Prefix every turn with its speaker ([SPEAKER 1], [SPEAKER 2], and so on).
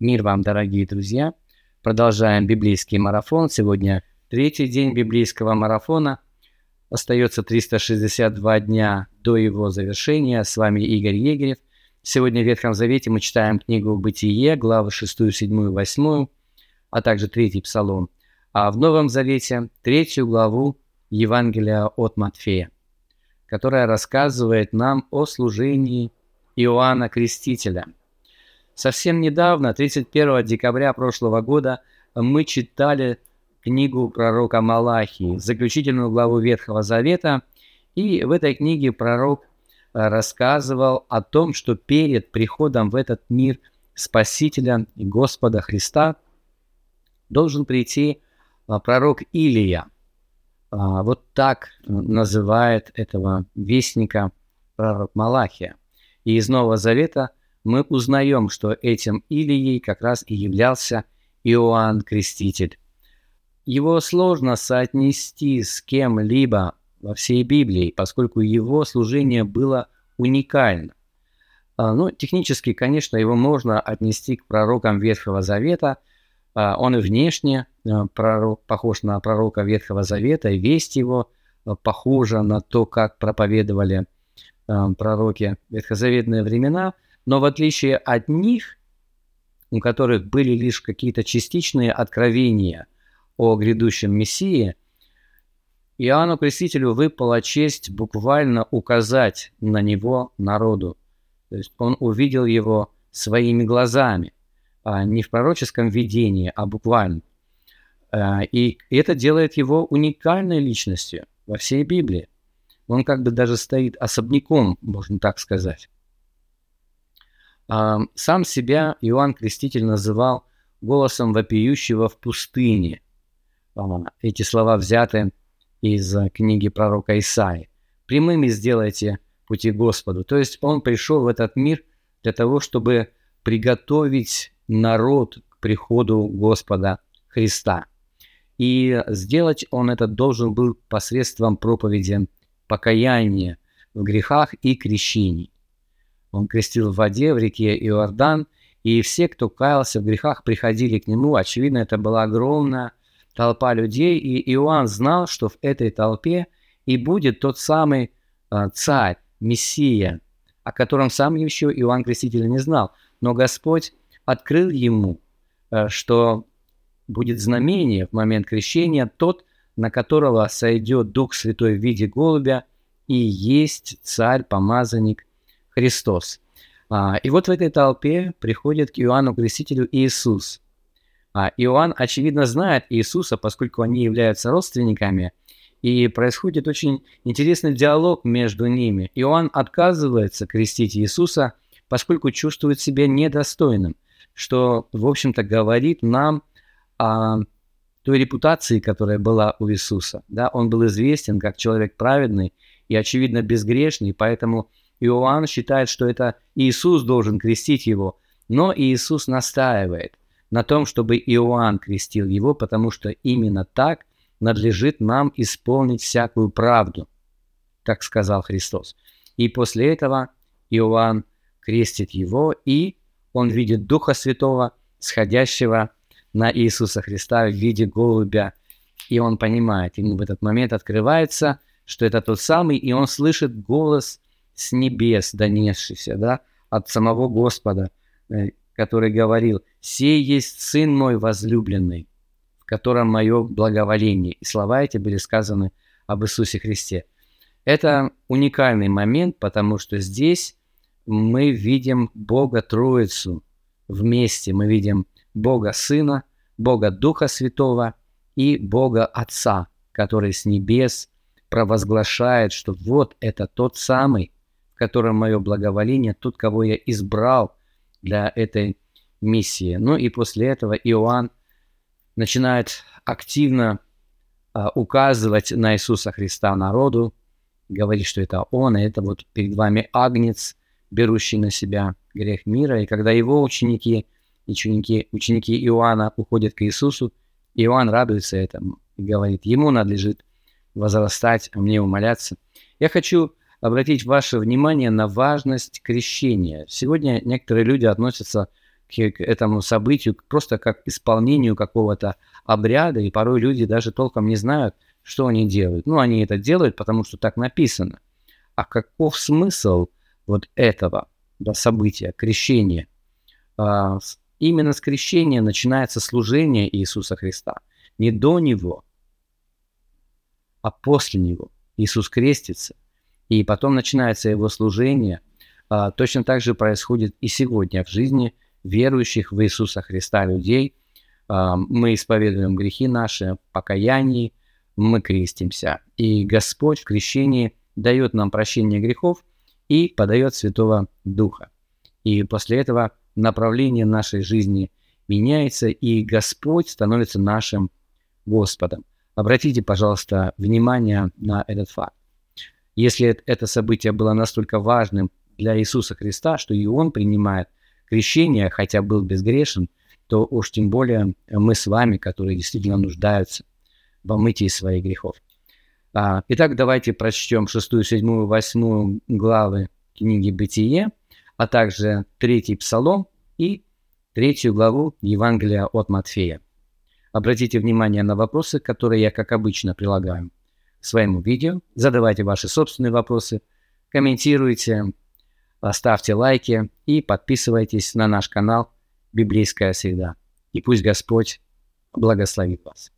[SPEAKER 1] Мир вам, дорогие друзья! Продолжаем библейский марафон. Сегодня третий день библейского марафона. Остается 362 дня до его завершения. С вами Игорь Егерев. Сегодня в Ветхом Завете мы читаем книгу «Бытие», главы 6, 7, 8, а также третий псалом. А в Новом Завете третью главу Евангелия от Матфея, которая рассказывает нам о служении Иоанна Крестителя – Совсем недавно, 31 декабря прошлого года, мы читали книгу пророка Малахии, заключительную главу Ветхого Завета, и в этой книге пророк э, рассказывал о том, что перед приходом в этот мир Спасителя и Господа Христа должен прийти э, пророк Илия. А, вот так называет этого вестника пророк Малахия. И из Нового Завета – мы узнаем, что этим Илией как раз и являлся Иоанн Креститель. Его сложно соотнести с кем-либо во всей Библии, поскольку его служение было уникально. А, ну, технически, конечно, его можно отнести к пророкам Ветхого Завета. А, он внешне а, пророк, похож на пророка Ветхого Завета, и весть его похожа на то, как проповедовали пророки ветхозаветные времена – но в отличие от них, у которых были лишь какие-то частичные откровения о грядущем Мессии, Иоанну Крестителю выпала честь буквально указать на него народу. То есть он увидел его своими глазами, а не в пророческом видении, а буквально. А, и это делает его уникальной личностью во всей Библии. Он как бы даже стоит особняком, можно так сказать. Сам себя Иоанн Креститель называл голосом вопиющего в пустыне. Эти слова взяты из э, книги пророка Исаи. «Прямыми сделайте пути Господу». То есть он пришел в этот мир для того, чтобы приготовить народ к приходу Господа Христа. И сделать он это должен был посредством проповеди покаяния в грехах и крещений. Он крестил в воде в реке Иордан, и все, кто каялся в грехах, приходили к нему. Очевидно, это была огромная толпа людей, и Иоанн знал, что в этой толпе и будет тот самый э, царь, Мессия, о котором сам еще Иоанн Креститель не знал. Но Господь открыл ему, э, что будет знамение в момент крещения, тот, на которого сойдет Дух Святой в виде голубя, и есть царь, помазанник Христос. А, и вот в этой толпе приходит к Иоанну Крестителю Иисус. А, Иоанн, очевидно, знает Иисуса, поскольку они являются родственниками, и происходит очень интересный диалог между ними. Иоанн отказывается крестить Иисуса, поскольку чувствует себя недостойным, что, в общем-то, говорит нам о той репутации, которая была у Иисуса. Да? Он был известен как человек праведный и, очевидно, безгрешный, поэтому Иоанн считает, что это Иисус должен крестить его, но Иисус настаивает на том, чтобы Иоанн крестил его, потому что именно так надлежит нам исполнить всякую правду, как сказал Христос. И после этого Иоанн крестит его, и он видит Духа Святого, сходящего на Иисуса Христа в виде голубя, и он понимает, ему в этот момент открывается, что это тот самый, и он слышит голос с небес донесшийся, да, от самого Господа, э, который говорил, «Сей есть Сын мой возлюбленный, в котором мое благоволение». И слова эти были сказаны об Иисусе Христе. Это уникальный момент, потому что здесь мы видим Бога Троицу вместе. Мы видим Бога Сына, Бога Духа Святого и Бога Отца, который с небес провозглашает, что вот это тот самый, котором мое благоволение, тот, кого я избрал для этой миссии. Ну и после этого Иоанн начинает активно а, указывать на Иисуса Христа народу, говорит, что это Он, и это вот перед вами Агнец, берущий на себя грех мира. И когда его ученики, ученики, ученики Иоанна уходят к Иисусу, Иоанн радуется этому и говорит, ему надлежит возрастать, а мне умоляться. Я хочу обратить ваше внимание на важность крещения. Сегодня некоторые люди относятся к этому событию просто как исполнению какого-то обряда, и порой люди даже толком не знают, что они делают. Ну, они это делают, потому что так написано. А каков смысл вот этого да, события, крещения? А, именно с крещения начинается служение Иисуса Христа. Не до Него, а после Него. Иисус крестится, и потом начинается Его служение. А, точно так же происходит и сегодня в жизни верующих в Иисуса Христа людей. А, мы исповедуем грехи наши, покаяние, мы крестимся. И Господь в крещении дает нам прощение грехов и подает Святого Духа. И после этого направление нашей жизни меняется, и Господь становится нашим Господом. Обратите, пожалуйста, внимание на этот факт. Если это событие было настолько важным для Иисуса Христа, что и Он принимает крещение, хотя был безгрешен, то уж тем более мы с вами, которые действительно нуждаются в омытии своих грехов. А, итак, давайте прочтем 6, 7, 8 главы книги «Бытие», а также третий псалом и третью главу Евангелия от Матфея. Обратите внимание на вопросы, которые я, как обычно, прилагаю своему видео. Задавайте ваши собственные вопросы, комментируйте, ставьте лайки и подписывайтесь на наш канал «Библейская среда». И пусть Господь благословит вас.